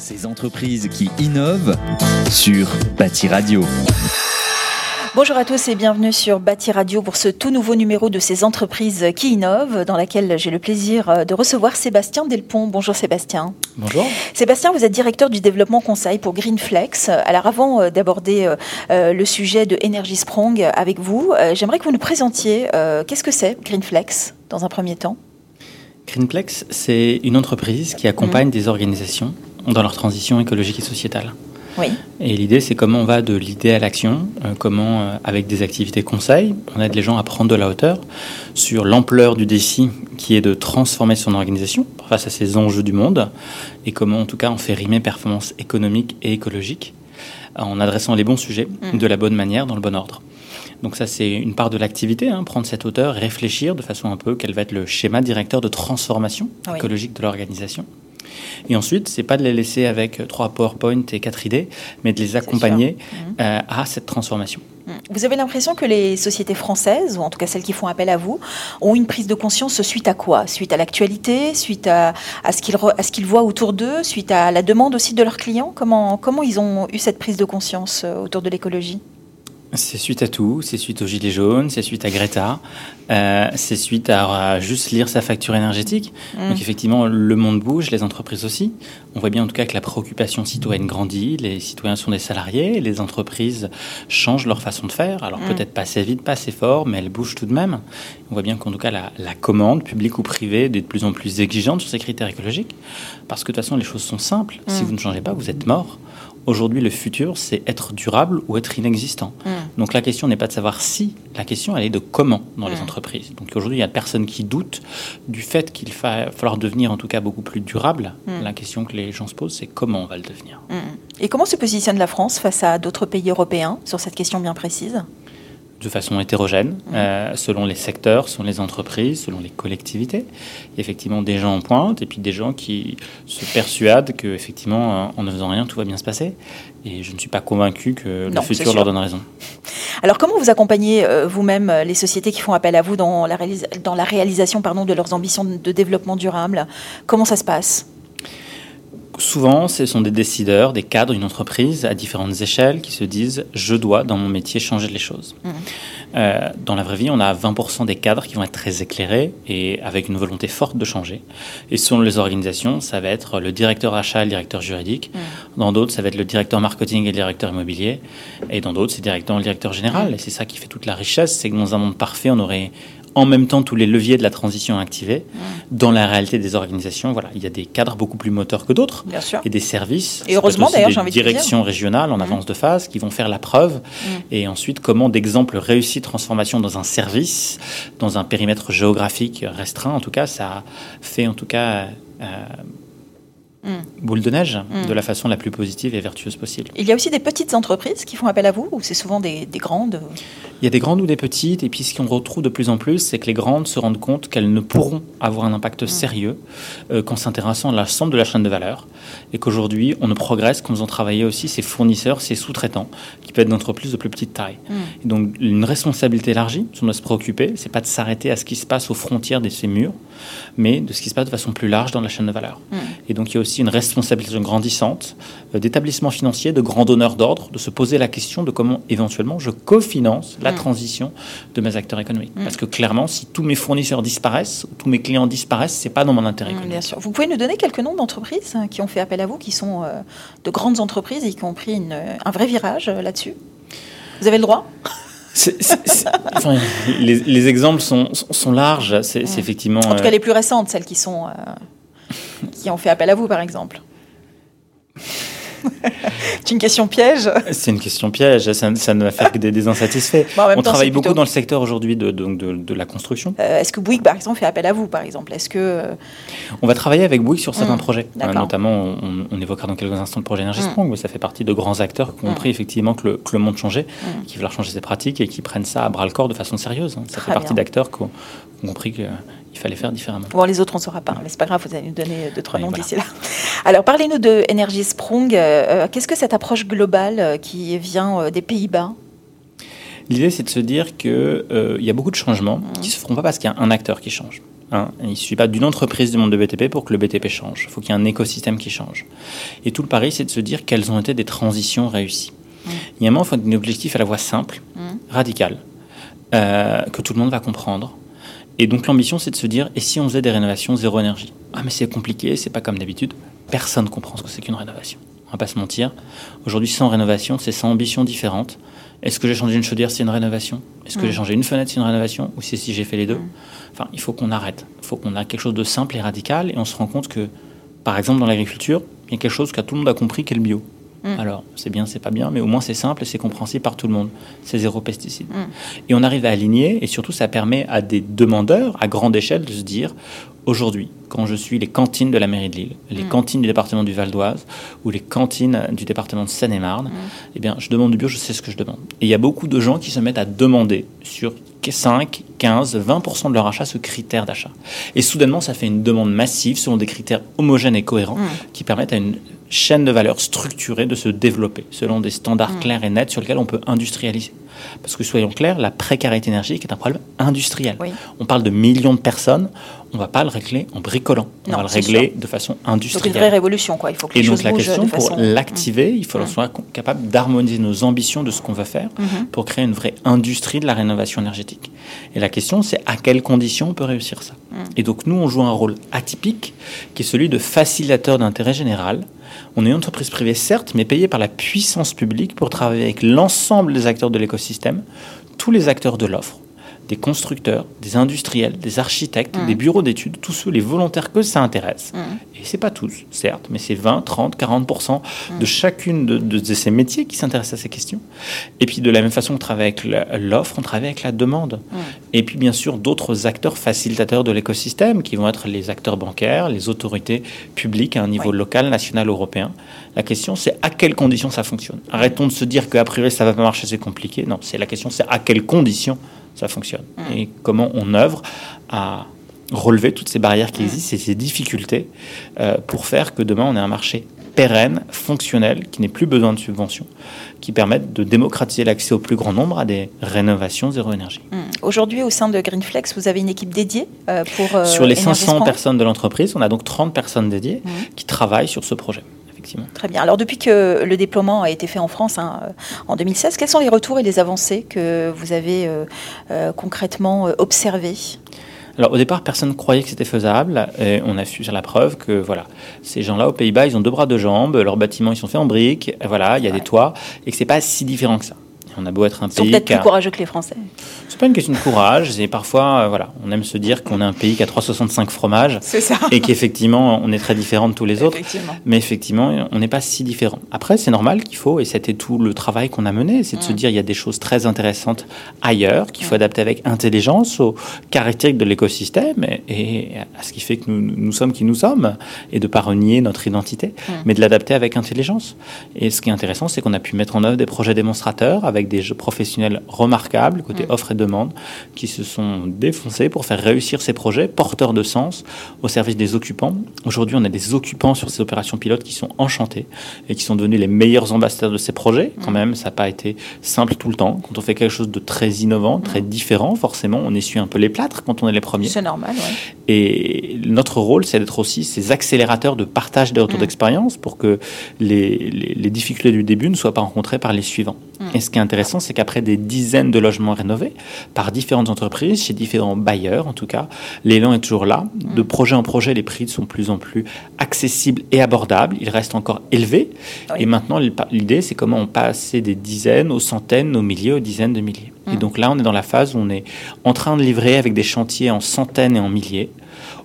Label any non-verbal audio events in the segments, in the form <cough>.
Ces entreprises qui innovent sur Bâti Radio. Bonjour à tous et bienvenue sur Bâti Radio pour ce tout nouveau numéro de ces entreprises qui innovent, dans laquelle j'ai le plaisir euh, de recevoir Sébastien Delpont. Bonjour Sébastien. Bonjour. Sébastien, vous êtes directeur du développement conseil pour Greenflex. Alors avant euh, d'aborder euh, le sujet de Energy Sprong avec vous, j'aimerais que vous nous présentiez qu'est-ce que c'est Greenflex dans un premier temps? Greenflex, c'est une entreprise qui accompagne mmh. des organisations dans leur transition écologique et sociétale. Et l'idée, c'est comment on va de l'idée à l'action, euh, comment, euh, avec des activités conseils, on aide les gens à prendre de la hauteur sur l'ampleur du défi qui est de transformer son organisation face à ces enjeux du monde, et comment, en tout cas, on fait rimer performance économique et écologique en adressant les bons sujets mm. de la bonne manière, dans le bon ordre. Donc ça, c'est une part de l'activité, hein, prendre cette hauteur, réfléchir de façon un peu quel va être le schéma directeur de transformation écologique de l'organisation. Et ensuite, c'est pas de les laisser avec trois PowerPoint et quatre idées, mais de les accompagner mhm. euh, à cette transformation. Mhm. Vous avez l'impression que les sociétés françaises, ou en tout cas celles qui font appel à vous, ont une prise de conscience suite à quoi? Suite à l'actualité, suite à, à ce qu'ils voient autour d'eux, suite à la demande aussi de leurs clients? Comment, comment ils ont eu cette prise de conscience euh, autour de l'écologie? C'est suite à tout, c'est suite aux Gilets jaunes, c'est suite à Greta, euh, c'est suite à, juste lire sa facture énergétique. Mm. Donc effectivement, le monde bouge, les entreprises aussi. On voit bien en tout cas que la préoccupation citoyenne grandit, les citoyens sont des salariés, les entreprises changent leur façon de faire. Alors mm. peut-être pas assez vite, pas assez fort, mais elles bougent tout de même. On voit bien qu'en tout cas la, la, commande, publique ou privée, est de plus en plus exigeante sur ces critères écologiques. Parce que de toute façon, les choses sont simples. Si mm. vous ne changez pas, vous êtes mort. Aujourd'hui, le futur, c'est être durable ou être inexistant. Donc la question n'est pas de savoir si, la question, elle est de comment dans les mm. entreprises. Donc aujourd'hui, il y a personne qui doute du fait qu'il va falloir devenir en tout cas beaucoup plus durable. Mm. La question que les gens se posent, c'est comment on va le devenir. Et comment se positionne la France face à d'autres pays européens sur cette question bien précise? De façon hétérogène, mmh. euh, selon les secteurs, selon les entreprises, selon les collectivités. Il y a effectivement des gens en pointe et puis des gens qui se persuadent qu'effectivement, euh, en ne faisant rien, tout va bien se passer. Et je ne suis pas convaincu que le futur leur donne raison. Alors, comment vous accompagnez euh, vous-même les sociétés qui font appel à vous dans la, dans la réalisation pardon, de leurs ambitions de développement durable? Comment ça se passe? Souvent, ce sont des décideurs, des cadres, une entreprise à différentes échelles qui se disent je dois dans mon métier changer les choses. Mmh. Euh, dans la vraie vie, on a 20% des cadres qui vont être très éclairés et avec une volonté forte de changer. Et selon les organisations, ça va être le directeur achat, le directeur juridique. Mmh. Dans d'autres, ça va être le directeur marketing et le directeur immobilier. Et dans d'autres, c'est directeur le directeur général. Et c'est ça qui fait toute la richesse, c'est que dans un monde parfait, on aurait en même temps tous les leviers de la transition activés. Dans la réalité des organisations, voilà, il y a des cadres beaucoup plus moteurs que d'autres, et des services. Et heureusement d'ailleurs, j'ai envie de directions régionales en mmh. avance de phase qui vont faire la preuve. Mmh. Et ensuite, comment d'exemples réussis de transformation dans un service, dans un périmètre géographique restreint, en tout cas, ça fait en tout cas euh, Mm. boule de neige mm. de la façon la plus positive et vertueuse possible. Il y a aussi des petites entreprises qui font appel à vous ou c'est souvent des, grandes? Il y a des grandes ou des petites et puis ce qu'on retrouve de plus en plus c'est que les grandes se rendent compte qu'elles ne pourront avoir un impact mm. sérieux euh, qu'en s'intéressant à l'ensemble de la chaîne de valeur et qu'aujourd'hui on ne progresse qu'en faisant travailler aussi ses fournisseurs, ses sous-traitants qui peuvent être d'entreprises de plus petite taille. donc une responsabilité élargie, on doit se préoccuper, c'est pas de s'arrêter à ce qui se passe aux frontières de ces murs mais de ce qui se passe de façon plus large dans la chaîne de valeur. Hmm. Et donc il y a aussi une responsabilité grandissante euh, d'établissements financiers, de grands donneurs d'ordre, de se poser la question de comment éventuellement je cofinance la hmm. transition de mes acteurs économiques. Hmm. Parce que clairement, si tous mes fournisseurs disparaissent, tous mes clients disparaissent, c'est pas dans mon intérêt économique. Bien sûr. Vous pouvez nous donner quelques noms d'entreprises hein, qui ont fait appel à vous, qui sont euh, de grandes entreprises et qui ont pris un vrai virage euh, là-dessus? Vous avez le droit? Les, exemples sont, sont larges. C'est effectivement. En tout cas, euh, les plus récentes, celles qui sont euh, qui ont fait appel à vous, par exemple. <laughs> C'est une question piège. C'est une question piège. Ça, ne va faire que des, insatisfaits. on travaille beaucoup dans le secteur aujourd'hui de, de, de, la construction. Euh, est-ce que Bouygues, par exemple, fait appel à vous, par exemple? Est-ce que euh, on va travailler avec Bouygues sur certains mmh, projets. Euh, notamment, on, évoquera dans quelques instants le projet Energy Strong, mmh. mais ça fait partie de grands acteurs qui ont compris mmh. effectivement que le, monde changeait, qui veulent changer ses pratiques et qui prennent ça à bras le corps de façon sérieuse. Ça fait partie d'acteurs qui ont compris que il fallait faire différemment. Bon, les autres, on ne saura pas, mais c'est pas grave, vous allez nous donner deux, trois noms d'ici là. Alors, parlez-nous de Energy Sprong. Euh, qu'est-ce que cette approche globale euh, qui vient euh, des Pays-Bas? L'idée, c'est de se dire qu'il il y a beaucoup de changements mmh. qui ne se feront pas parce qu'il y a un acteur qui change. Hein. Il ne suffit pas d'une entreprise du monde de BTP pour que le BTP change. Il faut qu'il y ait un écosystème qui change. Et tout le pari, c'est de se dire quelles ont été des transitions réussies. Mm. Il y a un moment, il faut un objectif à la fois simple, mm. radical, euh, que tout le monde va comprendre. Et donc l'ambition, c'est de se dire, et si on faisait des rénovations zéro énergie? Ah mais c'est compliqué, c'est pas comme d'habitude. Personne ne comprend ce que c'est qu'une rénovation. On va pas se mentir. Aujourd'hui, sans rénovation, c'est sans ambition différente. Est-ce que j'ai changé une chaudière, c'est une rénovation? Est-ce que j'ai changé une fenêtre, c'est une rénovation? Ou c'est si j'ai fait les deux? Enfin, il faut qu'on arrête. Il faut qu'on ait quelque chose de simple et radical. Et on se rend compte que, par exemple, dans l'agriculture, il y a quelque chose que tout le monde a compris, qui est le bio. Mm. Alors, c'est bien, c'est pas bien, mais au moins c'est simple et c'est compréhensible par tout le monde. C'est zéro pesticide. Mm. Et on arrive à aligner, et surtout ça permet à des demandeurs à grande échelle de se dire aujourd'hui, quand je suis les cantines de la mairie de Lille, les mm. cantines du département du Val d'Oise ou les cantines du département de Seine-et-Marne, eh bien, je demande du bio, je sais ce que je demande. Et il y a beaucoup de gens qui se mettent à demander sur 5, 15, 20% de leur achat ce critère d'achat. Et soudainement, ça fait une demande massive selon des critères homogènes et cohérents qui permettent à une chaîne de valeur structurée de se développer selon des standards mm. clairs et nets sur lesquels on peut industrialiser. Parce que soyons clairs, la précarité énergétique est un problème industriel. On parle de millions de personnes, on ne va pas le régler en bricolant, on va le régler de façon industrielle. C'est une vraie révolution, quoi. Il faut que les et donc la question, pour mm. l'activer, il faut qu'on mm. soit capable d'harmoniser nos ambitions de ce qu'on veut faire mm-hmm. pour créer une vraie industrie de la rénovation énergétique. Et la question, c'est à quelles conditions on peut réussir ça. Et donc nous, on joue un rôle atypique, qui est celui de facilitateur d'intérêt général on est une entreprise privée, certes, mais payée par la puissance publique pour travailler avec l'ensemble des acteurs de l'écosystème, tous les acteurs de l'offre, des constructeurs, des industriels, des architectes, des bureaux d'études, tous ceux, les volontaires que ça intéresse. Et c'est pas tous, certes, mais c'est 20, 30, 40% de chacune de, ces métiers qui s'intéressent à ces questions. Et puis de la même façon qu'on travaille avec l'offre, on travaille avec la demande. Et puis bien sûr d'autres acteurs facilitateurs de l'écosystème qui vont être les acteurs bancaires, les autorités publiques à un niveau local, national, européen. La question c'est à quelles conditions ça fonctionne. Arrêtons de se dire qu'à priori ça va pas marcher, c'est compliqué. Non, c'est la question c'est à quelles conditions ça fonctionne. Mm. Et comment on œuvre à relever toutes ces barrières qui mm. existent et ces difficultés euh, pour faire que demain on ait un marché pérenne, fonctionnel, qui n'ait plus besoin de subventions, qui permettent de démocratiser l'accès au plus grand nombre à des rénovations zéro énergie. Mm. Aujourd'hui, au sein de Greenflex, vous avez une équipe dédiée euh, pour... Euh, sur les 500 personnes de l'entreprise, on a donc 30 personnes dédiées qui travaillent sur ce projet. Très bien. Alors depuis que le déploiement a été fait en France hein, en 2016, quels sont les retours et les avancées que vous avez euh, concrètement observés alors au départ, personne ne croyait que c'était faisable. Et on a su sur la preuve que voilà, ces gens-là aux Pays-Bas, ils ont deux bras, deux jambes, leurs bâtiments ils sont faits en briques, voilà, il y a des toits, et que c'est pas si différent que ça. On a beau être un pays. Ils sont peut-être plus courageux que les Français. C'est pas une question de courage. C'est parfois, euh, voilà, on aime se dire qu'on est un pays qui a 365 fromages. <laughs> C'est ça. Et qu'effectivement, on est très différent de tous les autres. Mais effectivement, on n'est pas si différent. Après, c'est normal qu'il faut, et c'était tout le travail qu'on a mené, c'est de se mm. dire il y a des choses très intéressantes ailleurs qu'il faut mm. adapter avec intelligence aux caractéristiques de l'écosystème et, à ce qui fait que nous, nous sommes qui nous sommes et de pas renier notre identité, mm. mais de l'adapter avec intelligence. Et ce qui est intéressant, c'est qu'on a pu mettre en œuvre des projets démonstrateurs avec des jeux professionnels remarquables, côté mm. offre et demande, qui se sont défoncés pour faire réussir ces projets porteurs de sens au service des occupants. Aujourd'hui, on a des occupants sur ces opérations pilotes qui sont enchantés et qui sont devenus les meilleurs ambassadeurs de ces projets. Quand mm. même, ça n'a pas été simple tout le temps. Quand on fait quelque chose de très innovant, mm. très différent, forcément, on essuie un peu les plâtres quand on est les premiers. C'est normal. Et notre rôle, c'est d'être aussi ces accélérateurs de partage des retours d'expérience pour que les, les, les difficultés du début ne soient pas rencontrées par les suivants. Et ce qui est intéressant, c'est qu'après des dizaines de logements rénovés par différentes entreprises, chez différents bailleurs en tout cas, l'élan est toujours là. De projet en projet, les prix sont de plus en plus accessibles et abordables. Ils restent encore élevés. Et maintenant, l'idée, c'est comment on passe des dizaines aux centaines, aux milliers, aux dizaines de milliers. Et donc là, on est dans la phase où on est en train de livrer avec des chantiers en centaines et en milliers.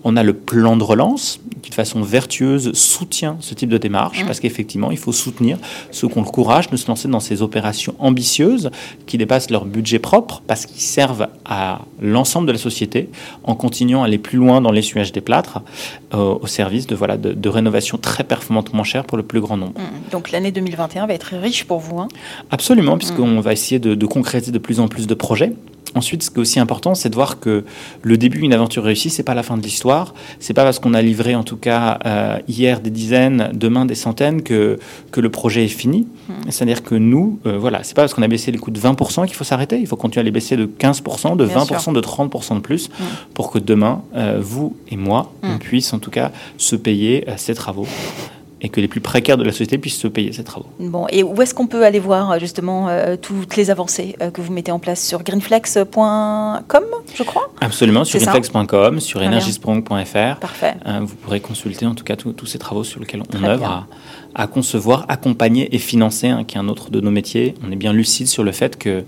On a le plan de relance qui, de façon vertueuse, soutient ce type de démarche, mmh. parce qu'effectivement, il faut soutenir ceux qui ont le courage de se lancer dans ces opérations ambitieuses qui dépassent leur budget propre, parce qu'ils servent à l'ensemble de la société, en continuant à aller plus loin dans l'essuyage des plâtres, euh, au service de, voilà, de, rénovation très performante moins chère pour le plus grand nombre. Mmh. Donc l'année 2021 va être riche pour vous. Hein? Absolument, puisqu'on mmh. va essayer de, de concrétiser de plus en plus de projets Ensuite, ce qui est aussi important, c'est de voir que le début d'une aventure réussie, c'est pas la fin de l'histoire. C'est pas parce qu'on a livré, en tout cas euh, hier, des dizaines, demain des centaines, que, que le projet est fini. Hmm. C'est-à-dire que nous, euh, voilà, c'est pas parce qu'on a baissé les coûts de 20% qu'il faut s'arrêter. Il faut continuer à les baisser de 15%, de 20%, de 30% de plus, hmm. pour que demain, euh, vous et moi, on hmm. puisse en tout cas se payer ces travaux et que les plus précaires de la société puissent se payer ces travaux. Bon, et où est-ce qu'on peut aller voir justement euh, toutes les avancées euh, que vous mettez en place sur greenflex.com, je crois? Absolument, sur greenflex.com, sur energiesprong.fr. Parfait. Euh, vous pourrez consulter en tout cas tous ces travaux sur lesquels on œuvre à, concevoir, accompagner et financer, hein, qui est un autre de nos métiers. On est bien lucide sur le fait que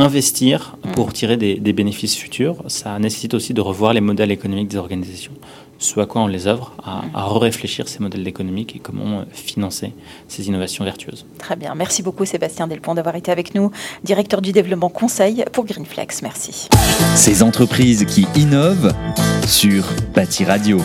investir pour mm. tirer des, des bénéfices futurs, ça nécessite aussi de revoir les modèles économiques des organisations ce à quoi on les œuvre, à, à réfléchir ces modèles économiques et comment euh, financer ces innovations vertueuses. Très bien. Merci beaucoup Sébastien Delpont d'avoir été avec nous, directeur du développement conseil pour Greenflex. Merci. Ces entreprises qui innovent sur Bâti Radio.